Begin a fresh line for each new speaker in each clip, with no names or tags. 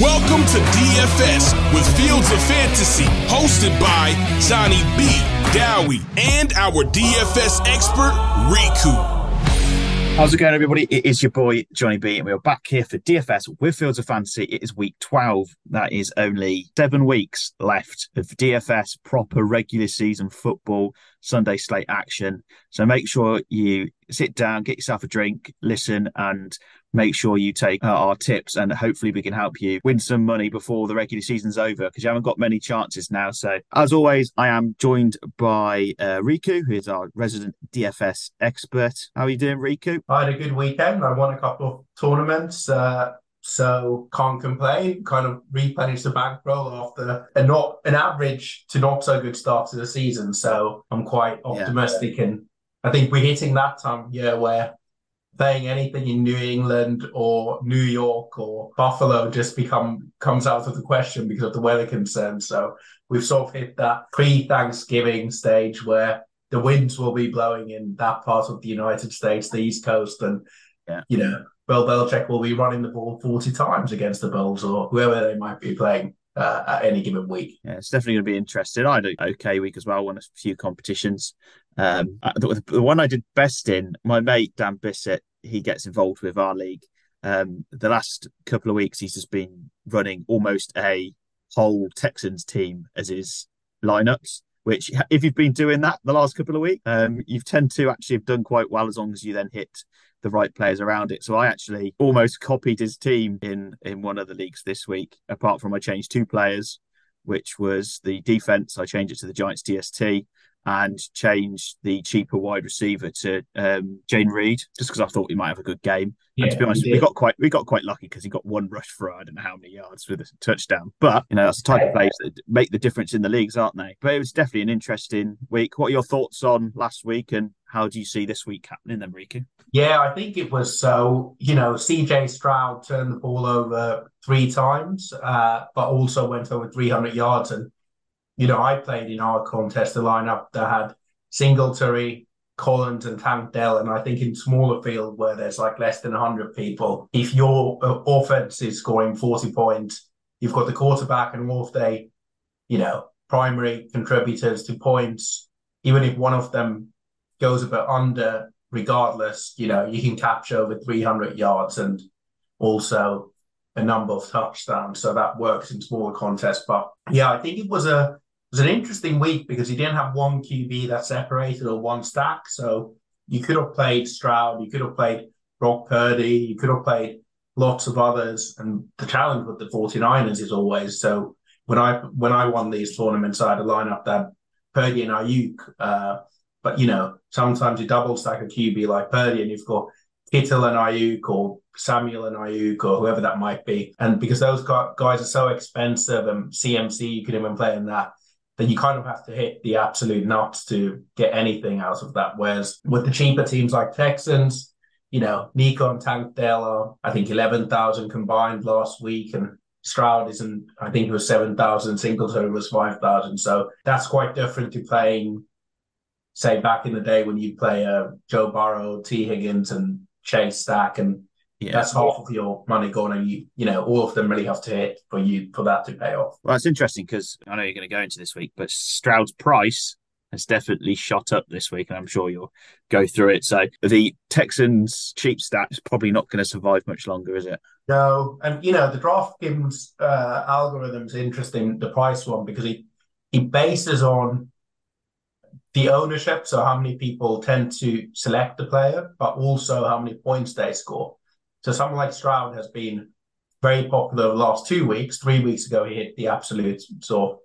Welcome to DFS with Fields of Fantasy, hosted by Jonny B, Dowie, and our DFS expert, Riku.
How's it going, everybody? It is your boy Jonny B, and we are back here for DFS with Fields of Fantasy. It is week 12. That is only seven weeks left of DFS proper regular season football Sunday slate action. So make sure you sit down, get yourself a drink, listen, and make sure you take uh, our tips and hopefully we can help you win some money before the regular season's over because you haven't got many chances now. So, as always, I am joined by uh, Riku, who is our resident DFS expert. How are you doing, Riku?
I had a good weekend. I won a couple of tournaments. Uh, so can't complain. Kind of replenished the bankroll after a not an average to not so good start to the season. So I'm quite optimistic, yeah. and I think we're hitting that time yeah where playing anything in New England or New York or Buffalo just become comes out of the question because of the weather concerns. So we've sort of hit that pre-Thanksgiving stage where the winds will be blowing in that part of the United States, the East Coast, and yeah. you know, Bill Belichick will be running the ball 40 times against the Bills or whoever they might be playing. Uh, at any given week.
Yeah, it's definitely going to be interesting. I had an okay week as well, won a few competitions. Um, the, the, one I did best in, my mate Dan Bissett, he gets involved with our league. Um, the last couple of weeks, he's just been running almost a whole Texans team as his lineups. Which, if you've been doing that the last couple of weeks, um, you tend to actually have done quite well as long as you then hit the right players around it. So I actually almost copied his team in in one of the leagues this week. Apart from I changed two players, which was the defense. I changed it to the Giants DST, and change the cheaper wide receiver to um, Jayden Reed, just because I thought he might have a good game. Yeah, and to be honest, we got quite we got quite lucky because he got one rush for I don't know how many yards with a touchdown. But you know that's the type of plays that make the difference in the leagues, aren't they? But it was definitely an interesting week. What are your thoughts on last week, and how do you see this week happening, then, Riku?
Yeah, I think it was so. You know, CJ Stroud turned the ball over three times, uh, but also went over 300 yards and you know, I played in our contest a lineup that had Singletary, Collins, and Tank Dell. And I think in smaller field where there's like less than 100 people, if your uh, offense is scoring 40 points, you've got the quarterback and all of the, you know, primary contributors to points, even if one of them goes a bit under, regardless, you know, you can capture over 300 yards and also a number of touchdowns. So that works in smaller contests. But yeah, I think it was a was an interesting week because he didn't have one QB that separated or one stack. So you could have played Stroud, you could have played Brock Purdy, you could have played lots of others. And the challenge with the 49ers is always so when I when I won these tournaments, I had a lineup that Purdy and Aiyuk. Uh, but you know, sometimes you double stack a QB like Purdy and you've got Kittle and Aiyuk or Samuel and Aiyuk or whoever that might be. And because those guys are so expensive and CMC, you could even play in that then you kind of have to hit the absolute nuts to get anything out of that. Whereas with the cheaper teams like Texans, you know, Nico and Tank Dell are, I think, 11,000 combined last week. And Stroud isn't, I think it was 7,000, Singleton was 5,000. So that's quite different to playing, say, back in the day when you play uh, Joe Burrow, Tee Higgins, and Chase Stack. And yeah. that's half of your money gone, and you you know all of them really have to hit for you for that to pay off.
Well, it's interesting because I know you're going to go into this week, but Stroud's price has definitely shot up this week, and I'm sure you'll go through it. So the Texans' cheap stat is probably not going to survive much longer, is it?
No, and you know the draft DraftKings uh, algorithm's interesting, the price one, because he he bases on the ownership, so how many people tend to select the player, but also how many points they score. So someone like Stroud has been very popular the last two weeks. Three weeks ago, he hit the absolute sort of,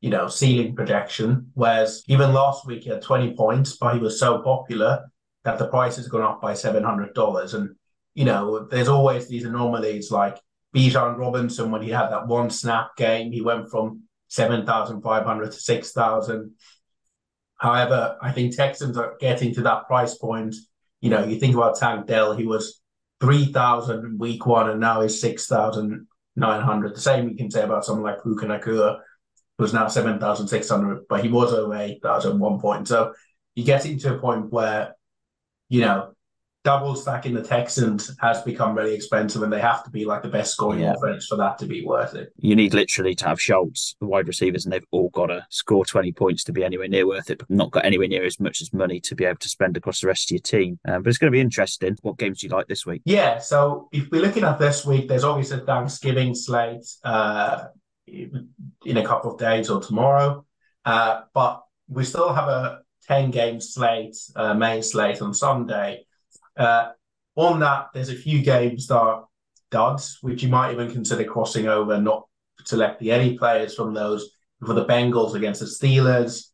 you know, ceiling projection. Whereas even last week, he had 20 points, but he was so popular that the price has gone up by $700. And, you know, there's always these anomalies like Bijan Robinson, when he had that one snap game, he went from 7,500 to 6,000. However, I think Texans are getting to that price point. You know, you think about Tank Dell, he was 3,000 week one and now is 6,900. The same you can say about someone like Puka Nacua, who's now 7,600, but he was over 8,000 one point. So you get into a point where, you know, double stacking the Texans has become really expensive, and they have to be like the best scoring yeah. offense for that to be worth it.
You need literally to have Schultz, the wide receivers, and they've all got to score 20 points to be anywhere near worth it, but not got anywhere near as much as money to be able to spend across the rest of your team. Um, but it's going to be interesting. What games do you like this week?
Yeah, so if we're looking at this week, there's obviously a Thanksgiving slate uh, in a couple of days or tomorrow, uh, but we still have a 10 game slate, uh, main slate on Sunday. Uh, on that, there's a few games that are duds, which you might even consider crossing over, not selecting any players from those for the Bengals against the Steelers,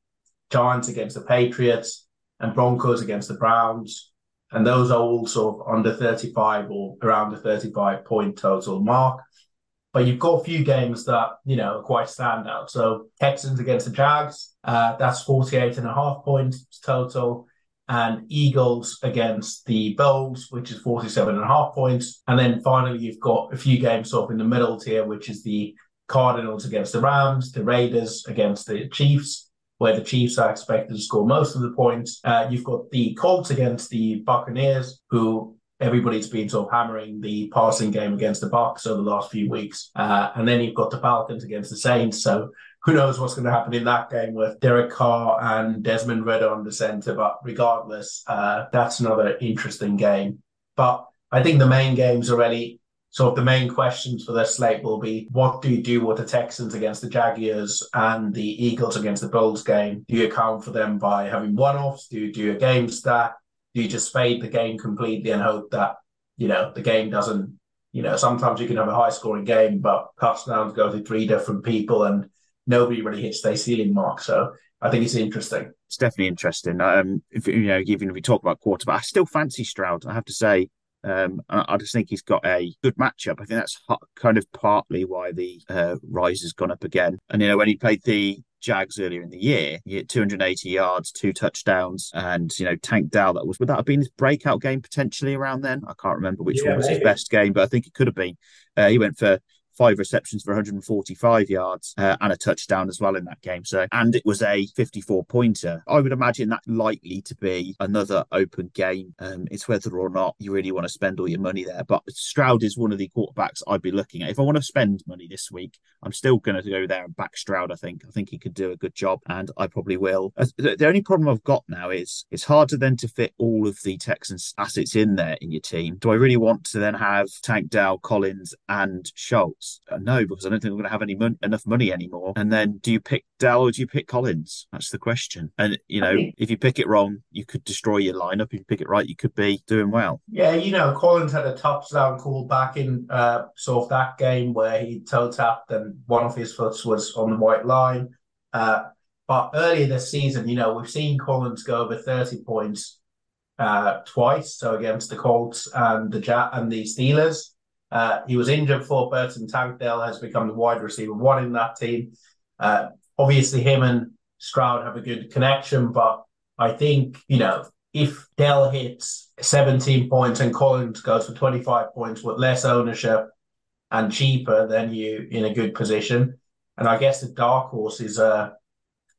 Giants against the Patriots, and Broncos against the Browns. And those are all sort of under 35 or around the 35 point total mark. But you've got a few games that, you know, are quite stand out. So Texans against the Jags, uh, that's 48 and a half points total and Eagles against the Bills, which is 47 and a half points. And then finally, you've got a few games up in the middle tier, which is the Cardinals against the Rams, the Raiders against the Chiefs, where the Chiefs are expected to score most of the points. Uh, you've got the Colts against the Buccaneers, who everybody's been sort of hammering the passing game against the Bucs over the last few weeks. Uh, and then you've got the Falcons against the Saints. So who knows what's going to happen in that game with Derek Carr and Desmond Ridder on the centre. But regardless, uh, that's another interesting game. But I think the main games already. So the main questions for this slate will be what do you do with the Texans against the Jaguars and the Eagles against the Bills game? Do you account for them by having one-offs? Do you do a game stack? Do you just fade the game completely and hope that, you know, the game doesn't, you know, sometimes you can have a high scoring game, but touchdowns go to three different people and nobody really hits their ceiling mark. So I think it's interesting.
It's definitely interesting. Um, if you know, even if we talk about quarterback, I still fancy Stroud. I have to say, um, I, just think he's got a good matchup. I think that's kind of partly why the uh, rise has gone up again. And you know, when he played the Jags earlier in the year. He hit 280 yards, two touchdowns, and you know, Tank Dell. That was would that have been his breakout game potentially around then? I can't remember which yeah, one was maybe. his best game, but I think it could have been. Uh, he went for five receptions for 145 yards uh, and a touchdown as well in that game. So, and it was a 54 pointer. I would imagine that likely to be another open game. Um, it's whether or not you really want to spend all your money there. But Stroud is one of the quarterbacks I'd be looking at. If I want to spend money this week, I'm still going to go there and back Stroud. I think. I think he could do a good job, and I probably will. The only problem I've got now is it's harder then to fit all of the Texans assets in there in your team. Do I really want to then have Tank Dell, Collins, and Schultz? Uh, no, because I don't think we're going to have any mon- enough money anymore. And then do you pick Dell or do you pick Collins? That's the question. And, you know, if you pick it wrong, you could destroy your lineup. If you pick it right, you could be doing well.
Yeah, you know, Collins had a touchdown call back in uh, sort of that game where he toe tapped and one of his foots was on the white line. Uh, but earlier this season, you know, we've seen Collins go over 30 points uh, twice. So against the Colts and the ja- and the Steelers. Uh, he was injured for Burton Tank Dell has become the wide receiver one in that team. Uh, obviously, him and Stroud have a good connection, but I think, you know, if Dell hits 17 points and Collins goes for 25 points with less ownership and cheaper, then you in a good position. And I guess the dark horse is uh,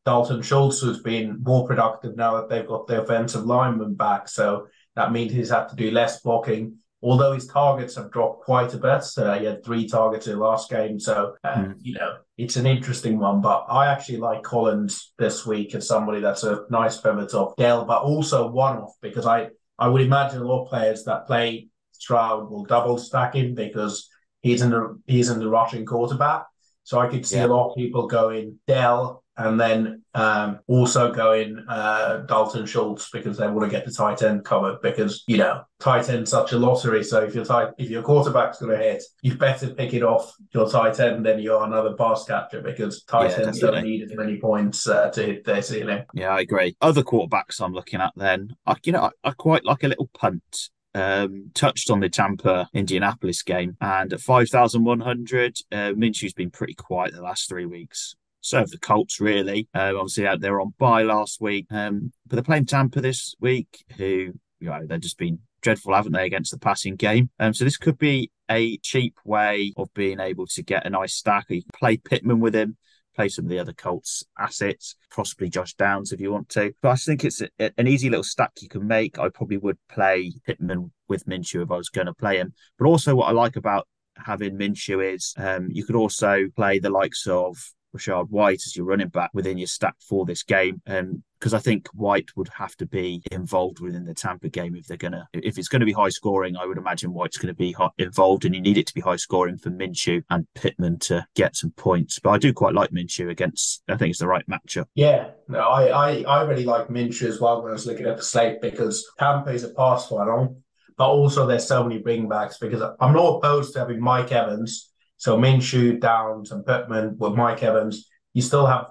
Dalton Schultz, who's been more productive now that they've got the offensive lineman back. So that means he's had to do less blocking although his targets have dropped quite a bit. Uh, he had three targets in the last game. So, uh, mm. you know, it's an interesting one. But I actually like Collins this week as somebody that's a nice pivot off Dell, but also one off because I, I would imagine a lot of players that play Stroud will double stack him because he's in the he's in the rushing quarterback. So I could see yeah. a lot of people going Dell and then um, also going uh, Dalton Schultz because they want to get the tight end covered because you know tight end such a lottery. So if your tight if your quarterback's going to hit, you better pick it off your tight end than you are another pass catcher because tight yeah, ends don't need as many points uh, to hit their ceiling.
Yeah, I agree. Other quarterbacks I'm looking at then, I, you know, I, I quite like a little punt um, touched on the Tampa Indianapolis game, and at five thousand one hundred, uh, Minshew's been pretty quiet the last three weeks so have the Colts, really. Um, obviously, out there on bye last week, um, but they're playing Tampa this week, who you know they've just been dreadful, haven't they, against the passing game? Um, so this could be a cheap way of being able to get a nice stack. You can play Pittman with him, play some of the other Colts assets, possibly Josh Downs if you want to. But I think it's a, an easy little stack you can make. I probably would play Pittman with Minshew if I was going to play him. But also, what I like about having Minshew is um, you could also play the likes of Rachaad White as your running back within your stack for this game. Um, and because I think White would have to be involved within the Tampa game if they're gonna if it's going to be high scoring. I would imagine White's going to be involved, and you need it to be high scoring for Minshew and Pittman to get some points. But I do quite like Minshew against. I think it's the right matchup.
Yeah, no, I I, I really like Minshew as well when I was looking at the slate because Tampa is a pass funnel, but also there's so many bringbacks because I'm not opposed to having Mike Evans so Minshew, Downs, and Pittman with Mike Evans, you still have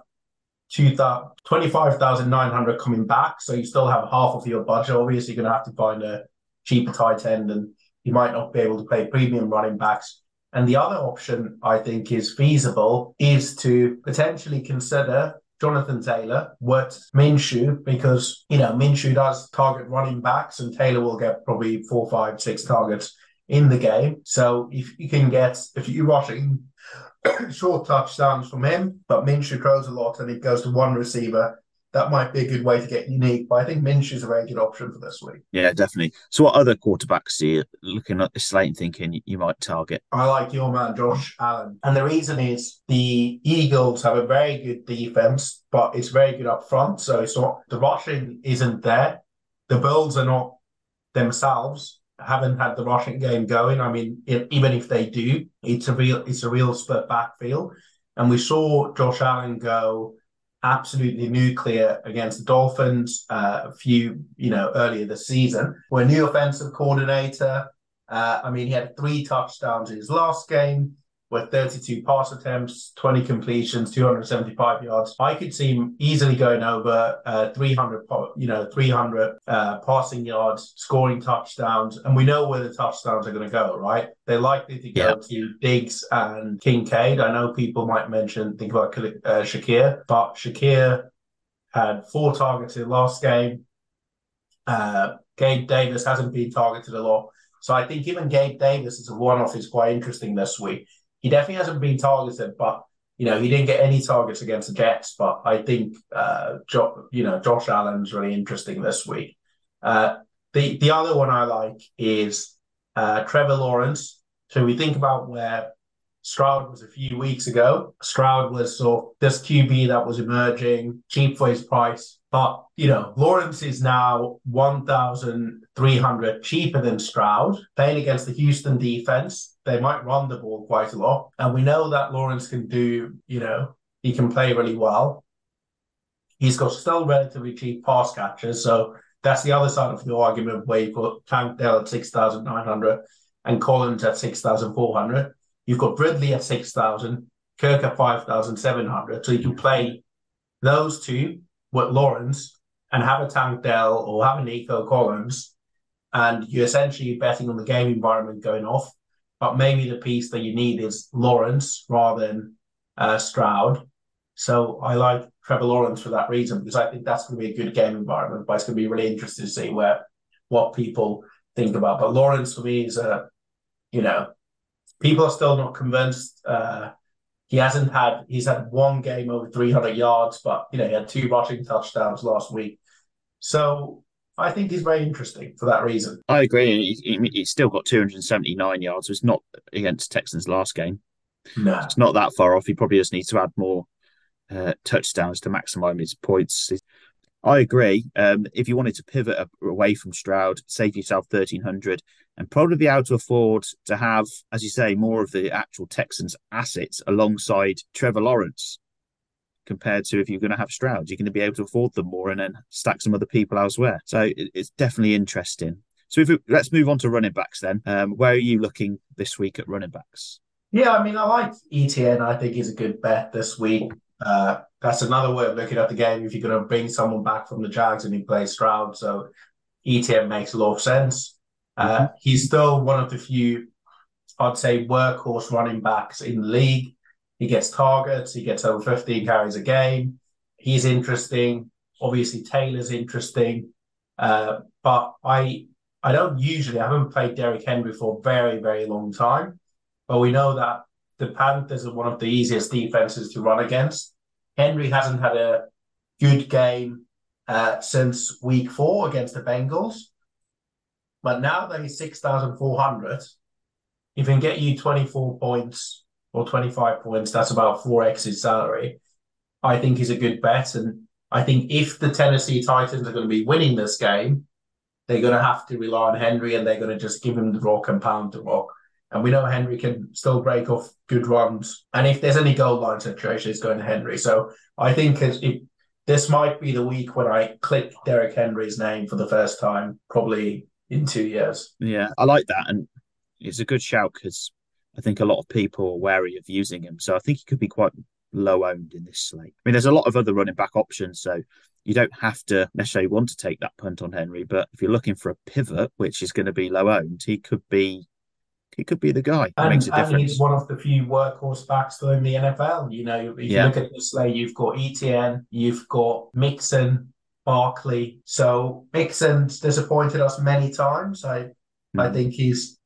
25,900 coming back. So you still have half of your budget. Obviously, you're going to have to find a cheaper tight end and you might not be able to play premium running backs. And the other option I think is feasible is to potentially consider Jonathan Taylor with Minshew because, you know, Minshew does target running backs and Taylor will get probably four, five, six targets in the game. So if you can get, if you're rushing short touchdowns from him, but Minshew throws a lot and it goes to one receiver, that might be a good way to get unique. But I think Minshew's a very good option for this week.
Yeah, definitely. So, what other quarterbacks are you looking at the slate and thinking you might target?
I like your man, Josh Allen. And the reason is the Eagles have a very good defense, but it's very good up front. So, it's not the rushing isn't there. The Bills are not themselves haven't had the rushing game going. I mean, it, even if they do, it's a real it's a real split backfield. And we saw Josh Allen go absolutely nuclear against the Dolphins uh, a few, you know, earlier this season. We're a new offensive coordinator. Uh, I mean, he had three touchdowns in his last game with 32 pass attempts, 20 completions, 275 yards. I could see him easily going over uh, 300, you know, 300 uh, passing yards, scoring touchdowns, and we know where the touchdowns are going to go, right? They're likely to go yeah. to Diggs and Kincaid. I know people might mention think about uh, Shakir, but Shakir had four targets in the last game. Uh, Gabe Davis hasn't been targeted a lot. So I think even Gabe Davis is a one-off is quite interesting this week he definitely hasn't been targeted, but you know he didn't get any targets against the Jets. But I think uh, jo- you know Josh Allen's really interesting this week. Uh, the the other one I like is uh, Trevor Lawrence. So we think about where Stroud was a few weeks ago. Stroud was sort of this QB that was emerging, cheap for his price. But, you know, Lawrence is now 1,300 cheaper than Stroud, playing against the Houston defense. They might run the ball quite a lot. And we know that Lawrence can do, you know, he can play really well. He's got still relatively cheap pass catchers. So that's the other side of the argument where you've got Dell at 6,900 and Collins at 6,400. You've got Ridley at 6,000, Kirk at 5,700. So you can play those two with Lawrence and have a Tank Dell or have a Nico Collins, and you're essentially betting on the game environment going off. But maybe the piece that you need is Lawrence rather than uh, Stroud. So I like Trevor Lawrence for that reason because I think that's going to be a good game environment. But it's going to be really interesting to see where what people think about. But Lawrence for me is a, you know, people are still not convinced. Uh, he hasn't had he's had one game over 300 yards, but you know he had two rushing touchdowns last week. So I think he's very interesting for that reason.
I agree. He, he's still got 279 yards. It's not against Texans last game.
No,
it's not that far off. He probably just needs to add more uh, touchdowns to maximize his points. I agree. Um, if you wanted to pivot away from Stroud, save yourself 1300 and probably be able to afford to have, as you say, more of the actual Texans assets alongside Trevor Lawrence compared to if you're going to have Stroud. You're going to be able to afford them more and then stack some other people elsewhere. So it's definitely interesting. So if we, let's move on to running backs then. Um, where are you looking this week at running backs?
Yeah, I mean, I like ETN. I think he's a good bet this week. Uh, that's another way of looking at the game. If you're going to bring someone back from the Jags and he plays Stroud, so ETN makes a lot of sense. Uh, mm-hmm. He's still one of the few, I'd say, workhorse running backs in the league. He gets targets. He gets over 15 carries a game. He's interesting. Obviously, Taylor's interesting. Uh, but I I don't usually, I haven't played Derrick Henry for a very, very long time. But we know that the Panthers are one of the easiest defenses to run against. Henry hasn't had a good game uh, since week four against the Bengals. But now that he's 6,400, he can get you 24 points or 25 points, that's about 4x his salary. I think is a good bet. And I think if the Tennessee Titans are going to be winning this game, they're going to have to rely on Henry and they're going to just give him the rock and pound the rock. And we know Henry can still break off good runs. And if there's any goal line situation, it's going to Henry. So I think this might be the week when I click Derrick Henry's name for the first time, probably in two years.
Yeah, I like that. And it's a good shout because I think a lot of people are wary of using him. So I think he could be quite low owned in this slate. I mean, there's a lot of other running back options. So you don't have to necessarily want to take that punt on Henry. But if you're looking for a pivot, which is going to be low owned, he could be he could be the guy.
And, makes a difference. and he's one of the few workhorse backs in the NFL. You know, if yeah. you look at the slate, you've got ETN, you've got Mixon, Barkley. So Mixon's disappointed us many times. I mm. I hmm. think he's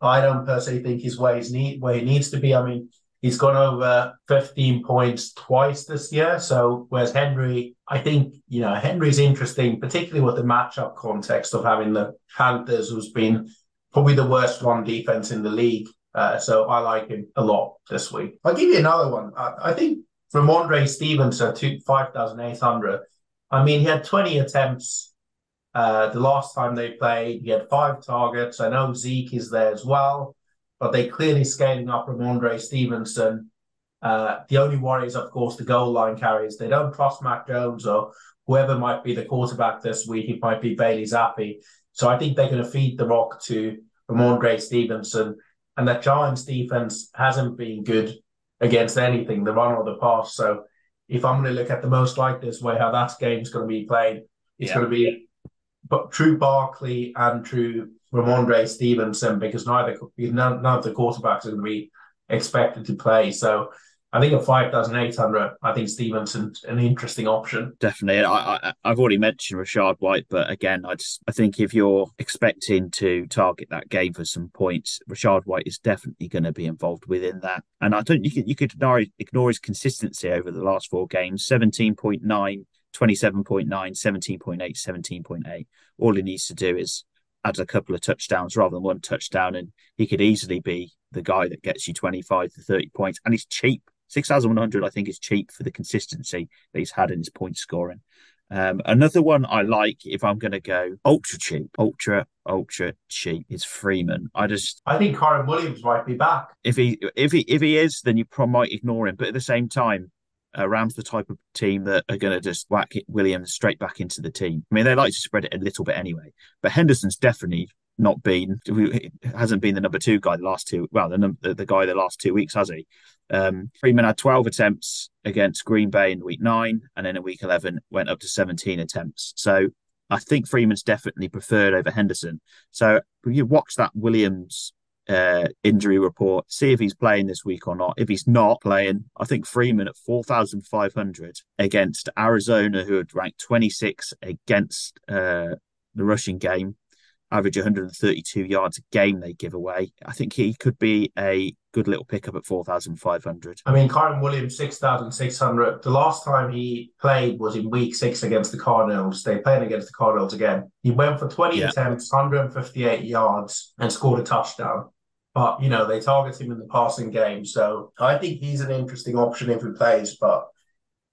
I don't personally think he's where he's need where he needs to be. I mean, he's gone over 15 points twice this year. So whereas Henry, I think, you know, Henry's interesting, particularly with the matchup context of having the Panthers, who's been probably the worst run defense in the league. Uh, so I like him a lot this week. I'll give you another one. I, I think Rhamondre Stevenson, two, 5,800. I mean, he had 20 attempts uh, the last time they played. He had five targets. I know Zeke is there as well, but they clearly scaling up Rhamondre Stevenson. Uh, the only worry is, of course, the goal line carries. They don't trust Mac Jones or whoever might be the quarterback this week. It might be Bailey Zappe. So I think they're going to feed the rock to Rhamondre Stevenson. And that Giants defense hasn't been good against anything, the run or the pass. So if I'm going to look at the most like this way, how that game's going to be played, it's yeah. going to be but true Barkley and true Rhamondre Stevenson because neither none, none of the quarterbacks are going to be expected to play. So I think at 5,800, I think Stevenson's an interesting option.
Definitely. I, have already mentioned Rachaad White, but again, I just I think if you're expecting to target that game for some points, Rachaad White is definitely going to be involved within that. And I don't you could you could ignore, ignore his consistency over the last four games 17.9, 27.9, 17.8, 17.8. All he needs to do is add a couple of touchdowns rather than one touchdown, and he could easily be the guy that gets you 25 to 30 points. And he's cheap 6,100, I think, is cheap for the consistency that he's had in his point scoring. Um, another one I like if I'm going to go ultra cheap, ultra ultra cheap is Freeman. I just
I think Kyren Williams might be back.
If he if he if he is, then you probably might ignore him. But at the same time, uh, Rams the type of team that are going to just whack it, Williams straight back into the team. I mean, they like to spread it a little bit anyway. But Henderson's definitely not been hasn't been the number two guy the last two well the the, the guy the last two weeks has he um, Freeman had 12 attempts against Green Bay in week nine and then in week 11 went up to 17 attempts so I think Freeman's definitely preferred over Henderson so you watch that Williams uh, injury report see if he's playing this week or not if he's not playing I think Freeman at 4,500 against Arizona who had ranked 26 against uh, the rushing game average 132 yards a game they give away. I think he could be a good little pickup at 4,500.
I mean, Kyren Williams, 6,600. The last time he played was in week six against the Cardinals. They're playing against the Cardinals again. He went for 20 yeah. attempts, 158 yards, and scored a touchdown. But, you know, they target him in the passing game. So I think he's an interesting option if he plays. But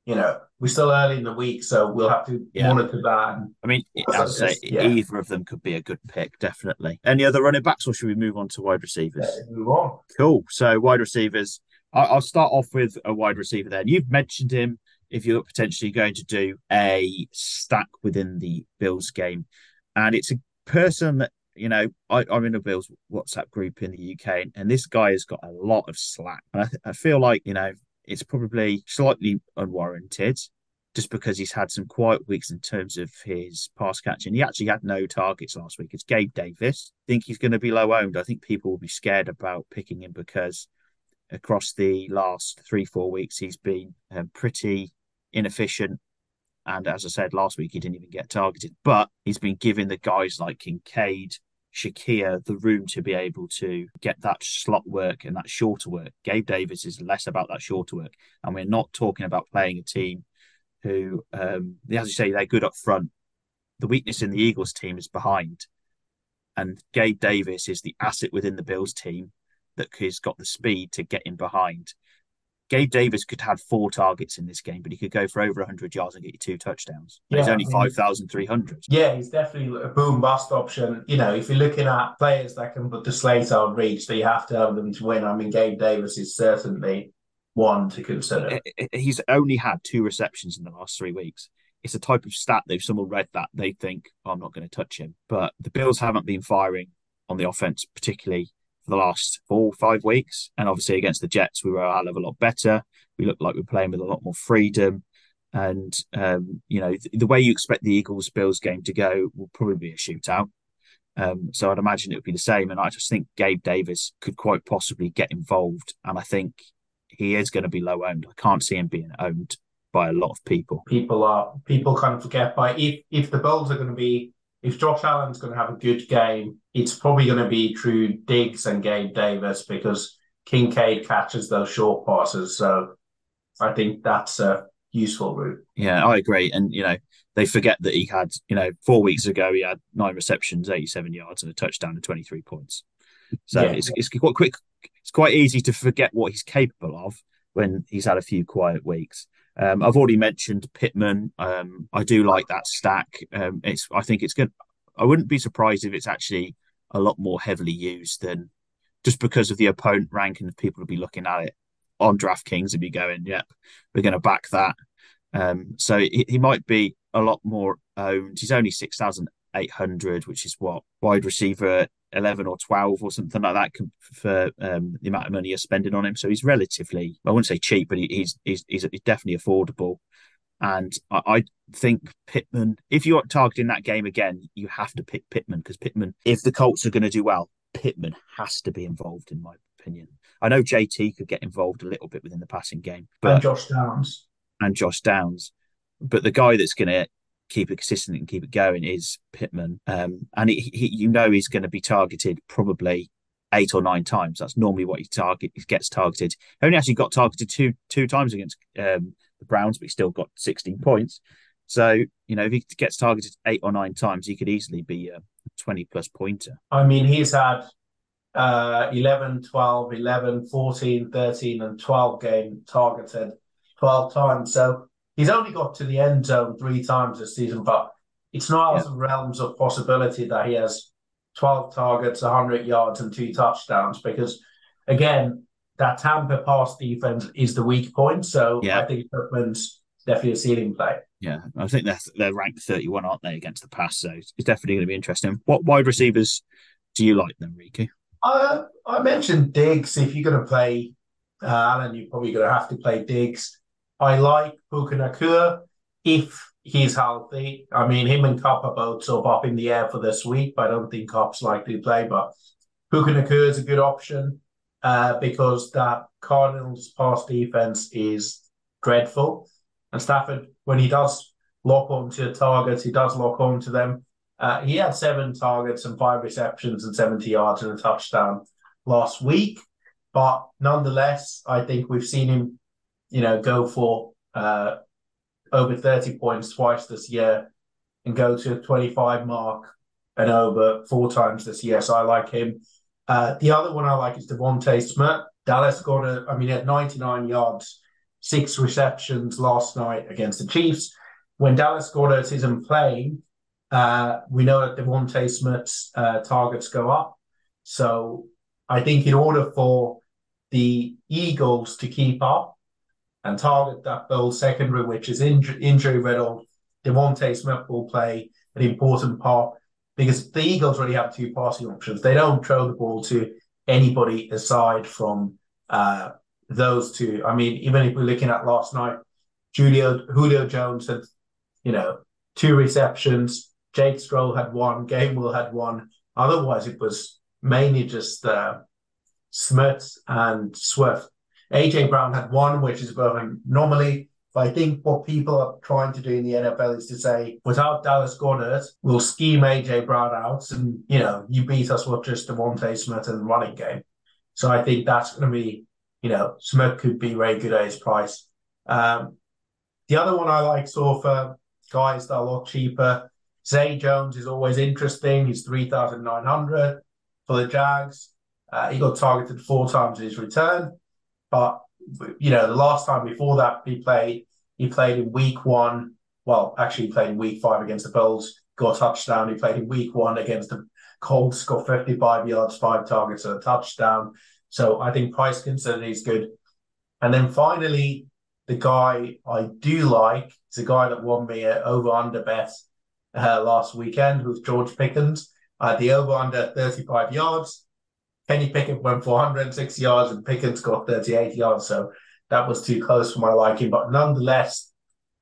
you know, we're still early in the week, so we'll have to yeah. monitor that.
I mean, I'd say yeah. either of them could be a good pick, definitely. Any other running backs, or should we move on to wide receivers?
Yeah, move on.
Cool. So wide receivers. I'll start off with a wide receiver. Then you've mentioned him. If you're potentially going to do a stack within the Bills game, and it's a person that you know, I, am in a Bills WhatsApp group in the UK, and this guy has got a lot of slack. And I, I, feel like, you know, it's probably slightly unwarranted just because he's had some quiet weeks in terms of his pass catching. He actually had no targets last week. It's Gabe Davis. I think he's going to be low owned. I think people will be scared about picking him because across the last three, four weeks, he's been um, pretty inefficient. And as I said last week, he didn't even get targeted, but he's been giving the guys like Kincaid, Shakir the room to be able to get that slot work and that shorter work. Gabe Davis is less about that shorter work. And we're not talking about playing a team who, um, as you say, they're good up front. The weakness in the Eagles team is behind. And Gabe Davis is the asset within the Bills team that has got the speed to get in behind. Gabe Davis could have four targets in this game, but he could go for over 100 yards and get you two touchdowns. Yeah, he's only 5,300.
Yeah, he's definitely a boom bust option. You know, if you're looking at players that can put the slate on reach, that you have to have them to win. I mean, Gabe Davis is certainly one to consider.
He's only had two receptions in the last three weeks. It's a type of stat that if someone read that, they think, oh, I'm not going to touch him. But the Bills haven't been firing on the offense, particularly for the last four, five weeks. And obviously against the Jets, we were a hell a lot better. We looked like we are playing with a lot more freedom. And, um, you know, the, the way you expect the Eagles Bills game to go will probably be a shootout. Um, so I'd imagine it would be the same. And I just think Gabe Davis could quite possibly get involved. And I think he is going to be low owned. I can't see him being owned by a lot of people.
People are people kind of forget by if if the Bills are going to be if Josh Allen's going to have a good game, it's probably going to be through Diggs and Gabe Davis because Kincaid catches those short passes. So I think that's a useful route.
Yeah, I agree. And, you know, they forget that he had, you know, four weeks ago, he had nine receptions, 87 yards, and a touchdown and 23 points. So yeah. it's, it's quite quick. It's quite easy to forget what he's capable of when he's had a few quiet weeks. Um, I've already mentioned Pittman. Um, I do like that stack. Um, it's I think it's good. I wouldn't be surprised if it's actually a lot more heavily used than just because of the opponent ranking of people to be looking at it on DraftKings and be going, "Yep, we're going to back that." Um, so he, he, might be a lot more owned. He's only six thousand eight hundred, which is what wide receiver 11 or 12 or something like that for um, the amount of money you're spending on him. So he's relatively, I wouldn't say cheap, but he's he's he's, he's definitely affordable. And I, I, think Pittman, if you're targeting that game again, you have to pick Pittman because Pittman, if the Colts are going to do well, Pittman has to be involved, in my opinion. I know JT could get involved a little bit within the passing game,
but and Josh Downs
and Josh Downs, but the guy that's going to keep it consistent and keep it going is Pittman. Um, and he, you know he's going to be targeted probably eight or nine times. That's normally what he target he gets targeted. He only actually got targeted two two times against um, the Browns, but he still got 16 points. So you know if he gets targeted eight or nine times, he could easily be a 20 plus pointer.
I mean, he's had uh, 11, 12, 11, 14, 13, and 12 game targeted 12 times. So he's only got to the end zone three times this season, but it's not out yeah. of realms of possibility that he has 12 targets, 100 yards, and two touchdowns because, again, that Tampa pass defense is the weak point. So yeah. I think Pittman's definitely a ceiling play.
Yeah, I think they're, they're ranked 31, aren't they, against the pass? So it's definitely going to be interesting. What wide receivers do you like then, Riku?
Uh, I mentioned Diggs. If you're going to play uh, Allen, you're probably going to have to play Diggs. I like Puka Nacua if he's healthy. I mean, him and Kupp are both sort of up in the air for this week, but I don't think Kupp's likely to play. But Puka Nacua is a good option uh, because that Cardinals pass defense is dreadful. And Stafford, when he does lock onto targets, he does lock onto them. Uh, he had seven targets and five receptions and 70 yards and a touchdown last week. But nonetheless, I think we've seen him you know, go for uh, over 30 points twice this year and go to a 25 mark and over four times this year. So I like him. Uh, the other one I like is DeVonta Smith. Dallas got a, I mean, at 99 yards, six receptions last night against the Chiefs. When Dallas Goedert isn't playing, uh, we know that DeVonta Smith's uh, targets go up. So I think in order for the Eagles to keep up, and target that Bills secondary, which is inj- injury riddled. DeVonta Smith will play an important part because the Eagles really have two passing options. They don't throw the ball to anybody aside from uh, those two. I mean, even if we're looking at last night, Julio Julio Jones had, you know, two receptions. Jake Stoll had one. Gainwell had one. Otherwise, it was mainly just uh, Smith and Swift. AJ Brown had one, which is an anomaly But I think what people are trying to do in the NFL is to say, without Dallas Goedert, we'll scheme AJ Brown out, and you know, you beat us with just DeVonta Smith and the running game. So I think that's going to be, you know, Smith could be very good at his price. Um, the other one I like, so for guys that are a lot cheaper, Zay Jones is always interesting. He's three thousand nine hundred for the Jags. Uh, he got targeted four times in his return, but you know the last time before that he played, he played in week one. Well, actually, he played in week five against the Bills, got a touchdown. He played in week one against the Colts, got fifty-five yards, five targets, and a touchdown. So I think price considered is good. And then finally, the guy I do like is a guy that won me an over under bet uh, last weekend with George Pickens. Uh, the over under 35 yards. Kenny Pickett went for 106 yards and Pickens got 38 yards. So that was too close for my liking. But nonetheless,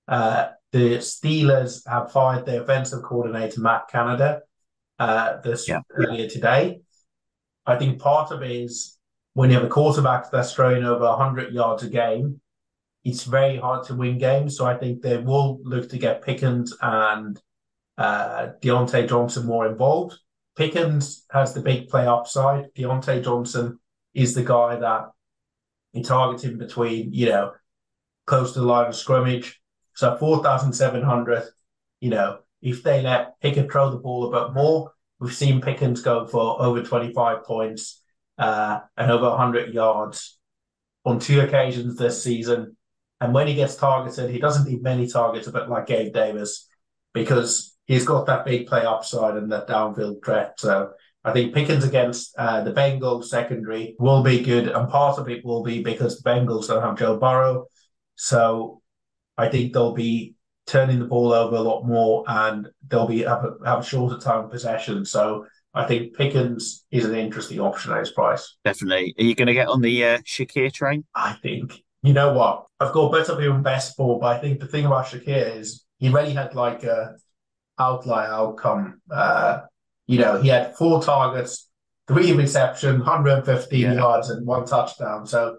uh, the Steelers have fired their offensive coordinator, Matt Canada, uh, this yeah. earlier today. I think part of it is when you have a quarterback that's throwing over 100 yards a game, it's very hard to win games. So I think they will look to get Pickens and uh, Diontae Johnson more involved. Pickens has the big play upside. Diontae Johnson is the guy that you target him between, you know, close to the line of scrimmage. So 4,700, you know, if they let Pickett throw the ball a bit more, we've seen Pickens go for over 25 points uh, and over 100 yards on two occasions this season. And when he gets targeted, he doesn't need many targets, a bit like Gabe Davis, because he's got that big play upside and that downfield threat. So I think Pickens against uh, the Bengals secondary will be good, and part of it will be because the Bengals don't have Joe Burrow. So I think they'll be turning the ball over a lot more, and they'll be have a, have a shorter time possession. So I think Pickens is an interesting option at his price.
Definitely. Are you going to get on the uh, Shakir train?
I think. You know what? I've got better view on best ball, but I think the thing about Shakir is he really had like a outlier outcome. Uh, you know, he had four targets, three reception, 115 yeah. yards, and one touchdown. So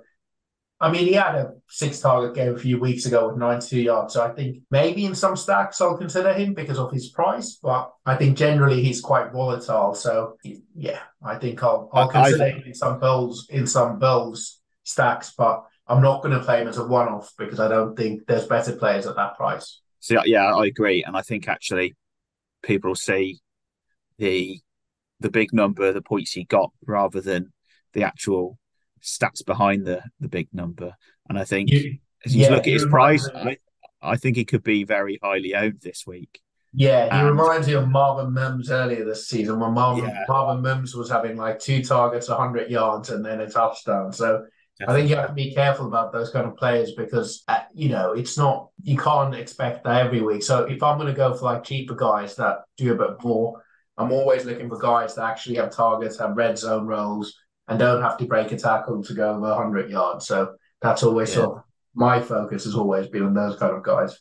I mean, he had a six target game a few weeks ago with 92 yards. So I think maybe in some stacks I'll consider him because of his price, but I think generally he's quite volatile. So yeah, I think I'll, I'll consider I, him in some bills in some bills stacks, but I'm not going to play him as a one off because I don't think there's better players at that price.
So yeah, I agree, and I think actually people see the the big number, the points he got, rather than the actual stats behind the the big number. And I think you, as you yeah, look at his price, I, I think he could be very highly owned this week.
Yeah, he and, reminds me of Marvin Mims earlier this season when Marvin yeah. Marvin Mims was having like two targets, 100 yards, and then a touchdown. So I think you have to be careful about those kind of players because uh, you know it's not you can't expect that every week. So if I'm going to go for like cheaper guys that do a bit more, I'm always looking for guys that actually have targets, have red zone roles, and don't have to break a tackle to go over 100 yards. So that's always yeah. sort of my focus has always been on those kind of guys.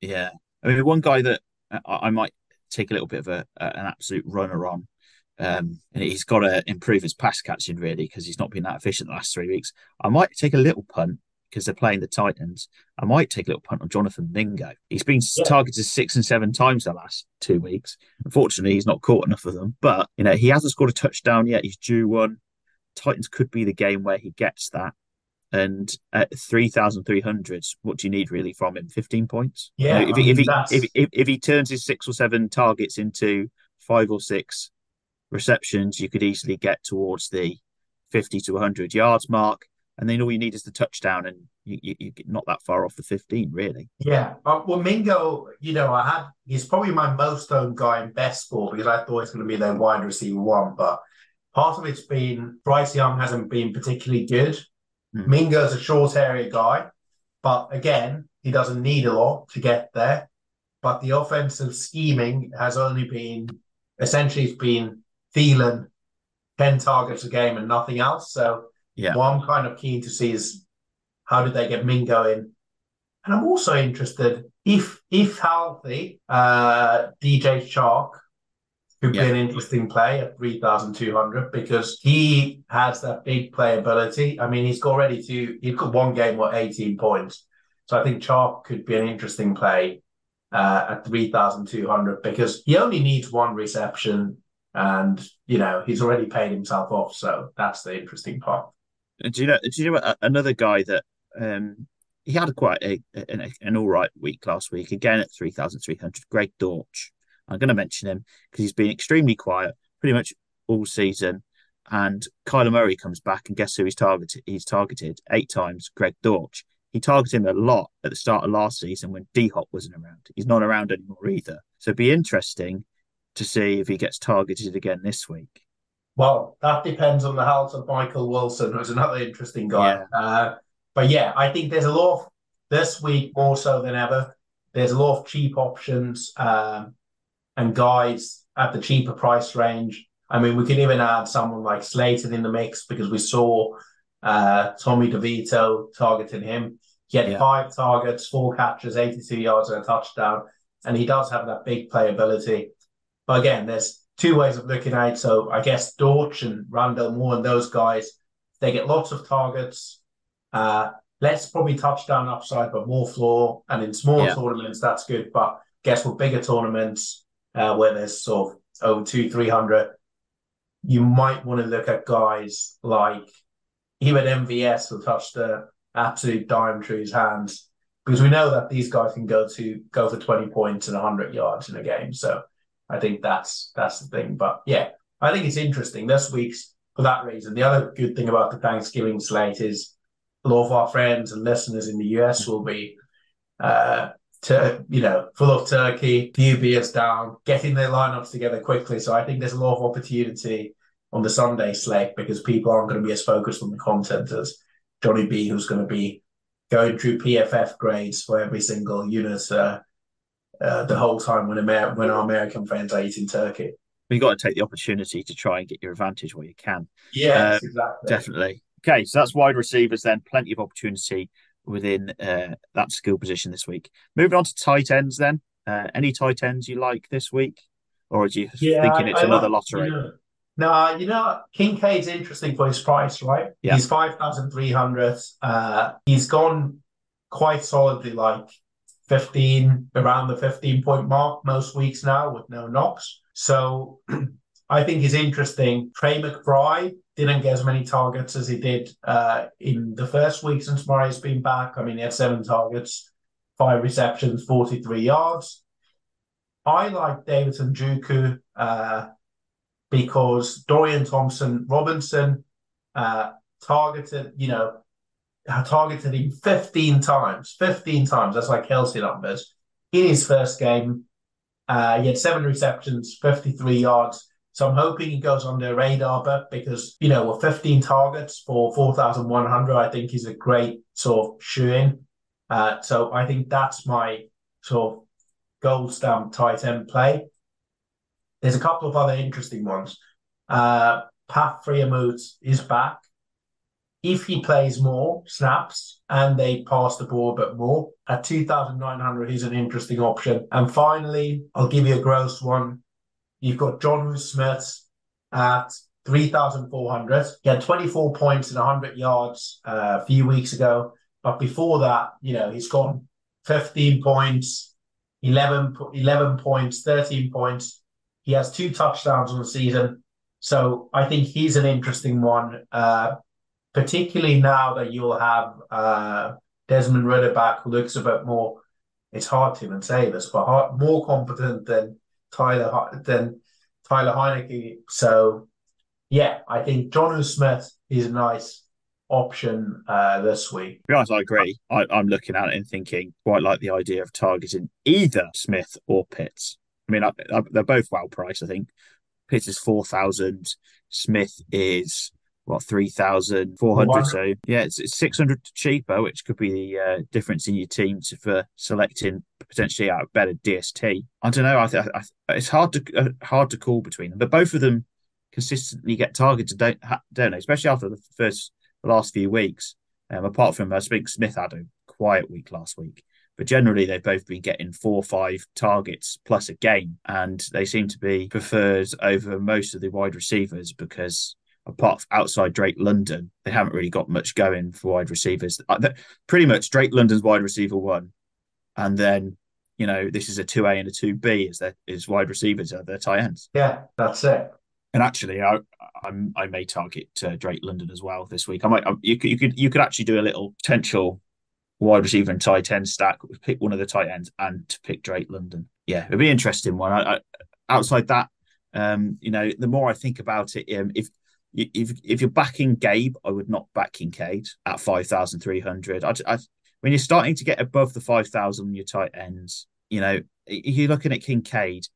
Yeah. I mean, one guy that I might take a little bit of a, an absolute runner on. Um, and he's got to improve his pass catching really because he's not been that efficient the last three weeks. I might take a little punt because they're playing the Titans. I might take a little punt on Jonathan Mingo. He's been yeah. targeted six and seven times the last two weeks. Unfortunately, he's not caught enough of them. But you know, he hasn't scored a touchdown yet. He's due one. Titans could be the game where he gets that. And at 3,300, what do you need really from him? 15 points?
Yeah.
if, if, he, if, if, if he turns his six or seven targets into five or six receptions, you could easily get towards the 50 to 100 yards mark. And then all you need is the touchdown, and you, you, you're not that far off the 15, really.
Yeah. Uh, well, Mingo, you know, I had, he's probably my most owned guy in best ball because I thought he's going to be their wide receiver one. But Part of it's been Bryce Young hasn't been particularly good. Mm. Mingo's a short area guy, but again, he doesn't need a lot to get there. But the offensive scheming has only been essentially it's been Thielen 10 targets a game and nothing else. So yeah. what I'm kind of keen to see is how did they get Mingo in? And I'm also interested if if healthy, uh, DJ Chark could yeah. be an interesting play at 3,200 because he has that big playability. I mean, he's got ready to, he's got one game with 18 points. So I think Chark could be an interesting play uh, at 3,200 because he only needs one reception and, you know, he's already paid himself off. So that's the interesting part.
Do you know, do you know another guy that um, he had quite a, an, an all right week last week, again at 3,300, Greg Dortch. I'm going to mention him because he's been extremely quiet pretty much all season. And Kyler Murray comes back, and guess who he's targeted? He's targeted eight times, Greg Dortch. He targeted him a lot at the start of last season when D Hop wasn't around. He's not around anymore either. So it'd be interesting to see if he gets targeted again this week.
Well, that depends on the health of Michael Wilson, who's another interesting guy. Yeah. Uh, but yeah, I think there's a lot of this week more so than ever. There's a lot of cheap options um, and guys at the cheaper price range. I mean, we could even add someone like Slayton in the mix because we saw uh, Tommy DeVito targeting him. He had yeah. five targets, four catches, 82 yards, and a touchdown. And he does have that big playability. But again, there's two ways of looking at it. So I guess Dortch and Rondale Moore and those guys, they get lots of targets. Uh, less probably touchdown upside, but more floor. And in small yeah. tournaments, that's good. But guess with bigger tournaments, uh, where there's sort of over two, three hundred, you might want to look at guys like even MVS will touch the absolute dime through his hands because we know that these guys can go to go for 20 points and 100 yards in a game. So I think that's that's the thing. But yeah, I think it's interesting this week's for that reason. The other good thing about the Thanksgiving slate is a lot of our friends and listeners in the US will be uh, to you know full of turkey, few beers down, getting their lineups together quickly. So I think there's a lot of opportunity on the Sunday slate because people aren't going to be as focused on the content as Jonny B, who's going to be going through PFF grades for every single unit uh, uh, the whole time when Amer- when our American friends are eating turkey.
You've got to take the opportunity to try and get your advantage where you can.
Yeah, uh, exactly.
Definitely. Okay, so that's wide receivers then. Plenty of opportunity within uh, that skill position this week. Moving on to tight ends then. Uh, any tight ends you like this week? Or are you yeah, thinking it's I, I another like, lottery?
You know, no, you know, Kincaid's interesting for his price, right? Yeah. He's 5,300. Uh, he's gone quite solidly, like 15, around the 15 point mark most weeks now with no knocks. So I think he's interesting. Trey McBride didn't get as many targets as he did uh, in the first week since Murray's been back. I mean, he had seven targets, five receptions, 43 yards. I like David Njoku Uh, because Dorian Thompson Robinson uh, targeted, you know, targeted him 15 times, 15 times. That's like Kelce numbers in his first game. Uh, he had seven receptions, 53 yards. So I'm hoping he goes under radar, but because, you know, with 15 targets for 4,100, I think is a great sort of shoe in. Uh, so I think that's my sort of gold stamp tight end play. There's a couple of other interesting ones. Uh, Pat Freiermuth is back. If he plays more snaps and they pass the ball a bit more, at 2,900, he's an interesting option. And finally, I'll give you a gross one. You've got Jonnu Smith at 3,400. He had 24 points and 100 yards uh, a few weeks ago. But before that, you know, he's gone 15 points, 11, 11 points, 13 points, he has two touchdowns on the season. So I think he's an interesting one, uh, particularly now that you'll have uh, Desmond Ridder back, who looks a bit more. It's hard to even say this, but hard, more competent than Taylor than Taylor Heinicke. So yeah, I think Jonnu Smith is a nice option uh, this week.
To be honest, I agree. I, am looking at it and thinking quite like the idea of targeting either Smith or Pitts. I mean, I, I, they're both well priced. I think Pitts is four thousand, Smith is what three thousand four hundred. So yeah, it's, it's six hundred cheaper, which could be the uh, difference in your team to, for selecting potentially a better DST. I don't know. I, th- I it's hard to uh, hard to call between them, but both of them consistently get targeted, don't don't they? Especially after the first the last few weeks. Um, apart from I think Smith had a quiet week last week. But generally, they've both been getting four or five targets plus a game, and they seem to be preferred over most of the wide receivers because apart from outside Drake London, they haven't really got much going for wide receivers. Uh, pretty much Drake London's wide receiver one, and then you know this is a two A and a two B as their is wide receivers are their tight ends.
Yeah, that's it.
And actually, I I'm, i may target uh, Drake London as well this week. I might I, you could you could you could actually do a little potential wide receiver and tight end stack. Pick one of the tight ends and to pick Drake London. Yeah, it'd be an interesting one. I, I, outside that, um, you know, the more I think about it, um, if if if you're backing Gabe, I would not back Kincaid at five thousand three hundred. I, I, when you're starting to get above the five thousand, your tight ends, you know, you're looking at Kincaid,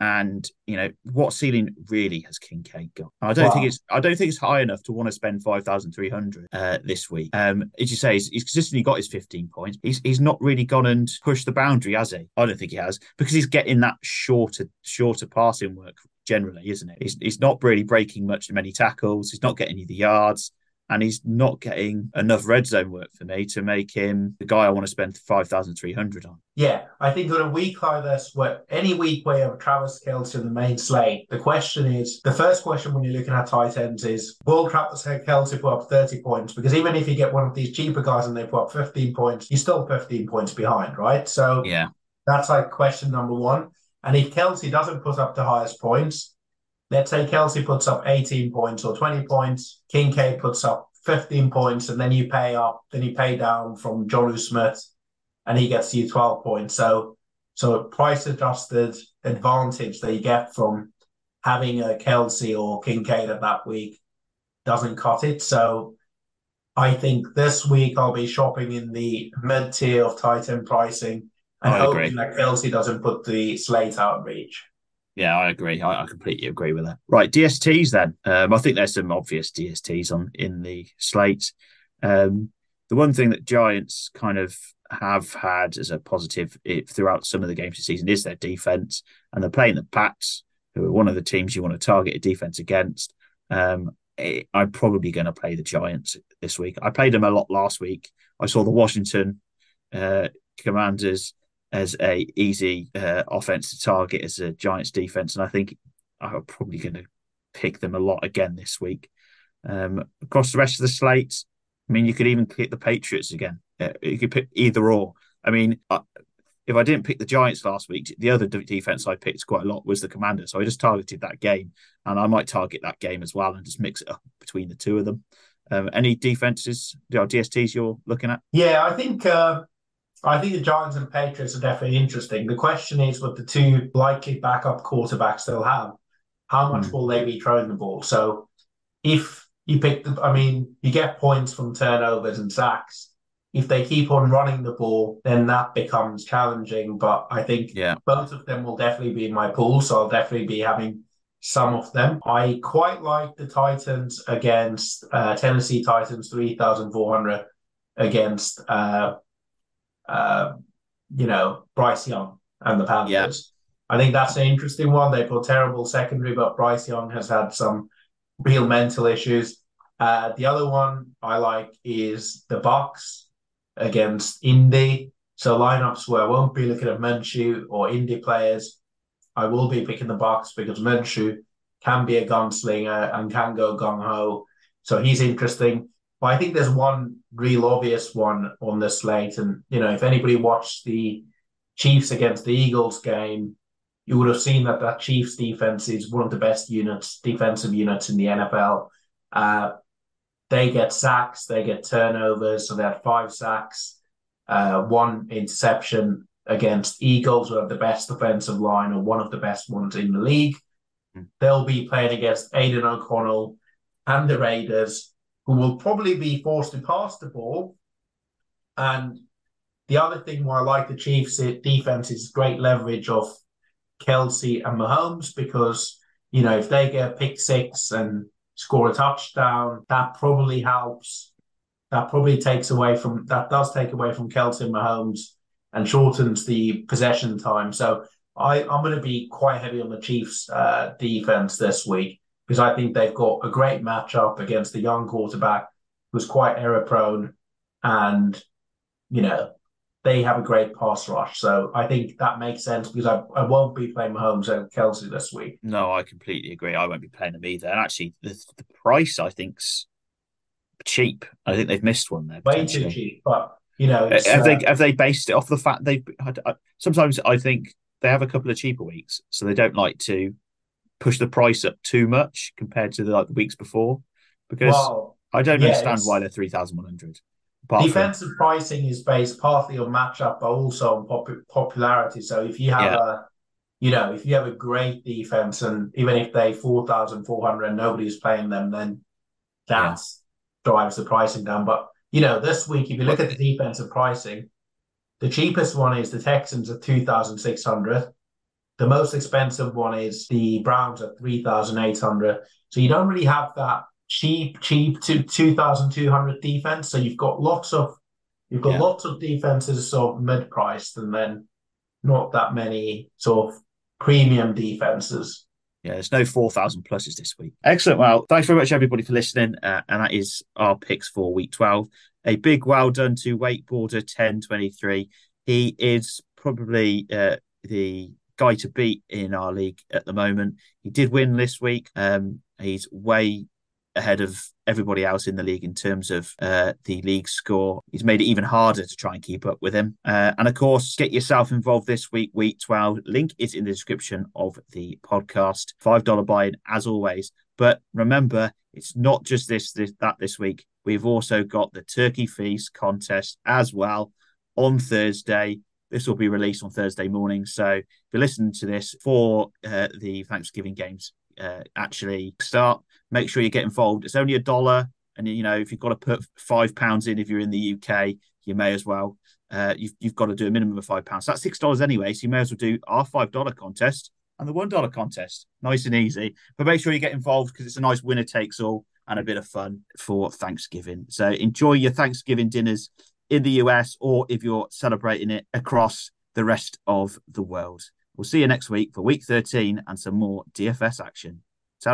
and you know what ceiling really has Kincaid got? I don't wow. think it's I don't think it's high enough to want to spend five thousand three hundred uh, this week. Um, as you say, he's, he's, consistently got his fifteen points. He's he's not really gone and pushed the boundary, has he? I don't think he has because he's getting that shorter shorter passing work generally, isn't it? He's, he's not really breaking much many tackles. He's not getting you the yards. And he's not getting enough red zone work for me to make him the guy I want to spend five thousand three hundred on.
Yeah, I think on a week like this, where any week where you have Travis Kelce in the main slate, the question is the first question when you're looking at tight ends is will Travis Kelce put up 30 points? Because even if you get one of these cheaper guys and they put up 15 points, you're still 15 points behind, right? So
yeah,
that's like question number one. And if Kelce doesn't put up the highest points, let's say Kelce puts up 18 points or 20 points, Kincaid puts up 15 points, and then you pay up, then you pay down from Jonnu Smith and he gets you 12 points. So so price adjusted advantage that you get from having a Kelce or Kincaid at that week doesn't cut it. So I think this week I'll be shopping in the mid tier of tight end pricing and I hoping agree. that Kelce doesn't put the slate out of reach.
Yeah, I agree. I, I, completely agree with that. Right, DSTs then. Um, I think there's some obvious DSTs on in the slate. Um, the one thing that Giants kind of have had as a positive throughout some of the games this season is their defense, and they're playing the Pats, who are one of the teams you want to target a defense against. Um, I'm probably going to play the Giants this week. I played them a lot last week. I saw the Washington uh, Commanders as a easy uh, offense to target as a Giants defense, and I think I'm probably going to pick them a lot again this week. Um, across the rest of the slate, I mean, you could even pick the Patriots again. Uh, you could pick either or. I mean, uh, if I didn't pick the Giants last week, the other defense I picked quite a lot was the Commander. So I just targeted that game, and I might target that game as well and just mix it up between the two of them. Um, any defenses, DSTs you're looking at?
Yeah, I think uh, I think the Giants and Patriots are definitely interesting. The question is, with the two likely backup quarterbacks they'll have, how much mm. will they be throwing the ball? So, if you pick the, I mean, you get points from turnovers and sacks. If they keep on running the ball, then that becomes challenging. But I think
yeah.
both of them will definitely be in my pool, so I'll definitely be having some of them. I quite like the Titans against uh, Tennessee Titans, three thousand four hundred against. Uh, uh, you know, Bryce Young and the Panthers. Yeah. I think that's an interesting one. They've got terrible secondary, but Bryce Young has had some real mental issues. Uh, the other one I like is the Bucs against Indy. So lineups where I won't be looking at Minshew or Indy players. I will be picking the Bucs because Minshew can be a gunslinger and can go gung ho. So he's interesting. But I think there's one real obvious one on the slate. And, you know, if anybody watched the Chiefs against the Eagles game, you would have seen that that Chiefs defense is one of the best units, defensive units in the NFL. Uh, they get sacks, they get turnovers. So they had five sacks, uh, one interception against Eagles, who have the best defensive line or one of the best ones in the league. Mm. They'll be playing against Aidan O'Connell and the Raiders, who will probably be forced to pass the ball. And the other thing why I like the Chiefs defense is great leverage of Kelce and Mahomes because, you know, if they get a pick six and score a touchdown, that probably helps. That probably takes away from, that does take away from Kelce and Mahomes and shortens the possession time. So I, I'm going to be quite heavy on the Chiefs uh, defense this week because I think they've got a great matchup against a young quarterback who's quite error prone, and you know they have a great pass rush. So I think that makes sense because I, I won't be playing Mahomes and Kelce this week.
No, I completely agree. I won't be playing them either. And actually, the, the price I think's cheap. I think they've missed one there.
Way too cheap, but you know,
have uh, they have they based it off the fact they? Sometimes I think they have a couple of cheaper weeks, so they don't like to push the price up too much compared to the, like the weeks before, because well, I don't yeah, understand why they're three thousand one hundred.
Defensive from... pricing is based partly on matchup, but also on pop- popularity. So if you have yeah. a, you know, if you have a great defense, and even if they four thousand four hundred and nobody's playing them, then that yeah. drives the pricing down. But you know, this week if you look at the defensive pricing, the cheapest one is the Texans at two thousand six hundred. The most expensive one is the Browns at three thousand eight hundred. So you don't really have that cheap, cheap to 2,200 defense. So you've got lots of you've got yeah. lots of defenses sort of mid priced and then not that many sort of premium defenses.
Yeah, there's no 4,000 pluses this week. Excellent. Well, thanks very much, everybody, for listening. Uh, and that is our picks for week 12. A big well done to Wakeboarder 1023. He is probably uh, the guy to beat in our league at the moment. He did win this week. Um, he's way ahead of everybody else in the league in terms of uh, the league score. He's made it even harder to try and keep up with him. Uh, and of course, get yourself involved this week, week 12. Link is in the description of the podcast. $5 buy-in as always. But remember, it's not just this, this that this week. We've also got the Turkey Feast contest as well on Thursday. This will be released on Thursday morning. So if you're listening to this for uh, the Thanksgiving games, uh, actually start, make sure you get involved. It's only a dollar, and you know if you've got to put five pounds in if you're in the UK, you may as well. Uh, you've you've got to do a minimum of five pounds. That's six dollars anyway. So you may as well do our five dollar contest and the one dollar contest. Nice and easy. But make sure you get involved because it's a nice winner takes all and a bit of fun for Thanksgiving. So enjoy your Thanksgiving dinners in the US or if you're celebrating it across the rest of the world. We'll see you next week for week 13 and some more DFS action. ta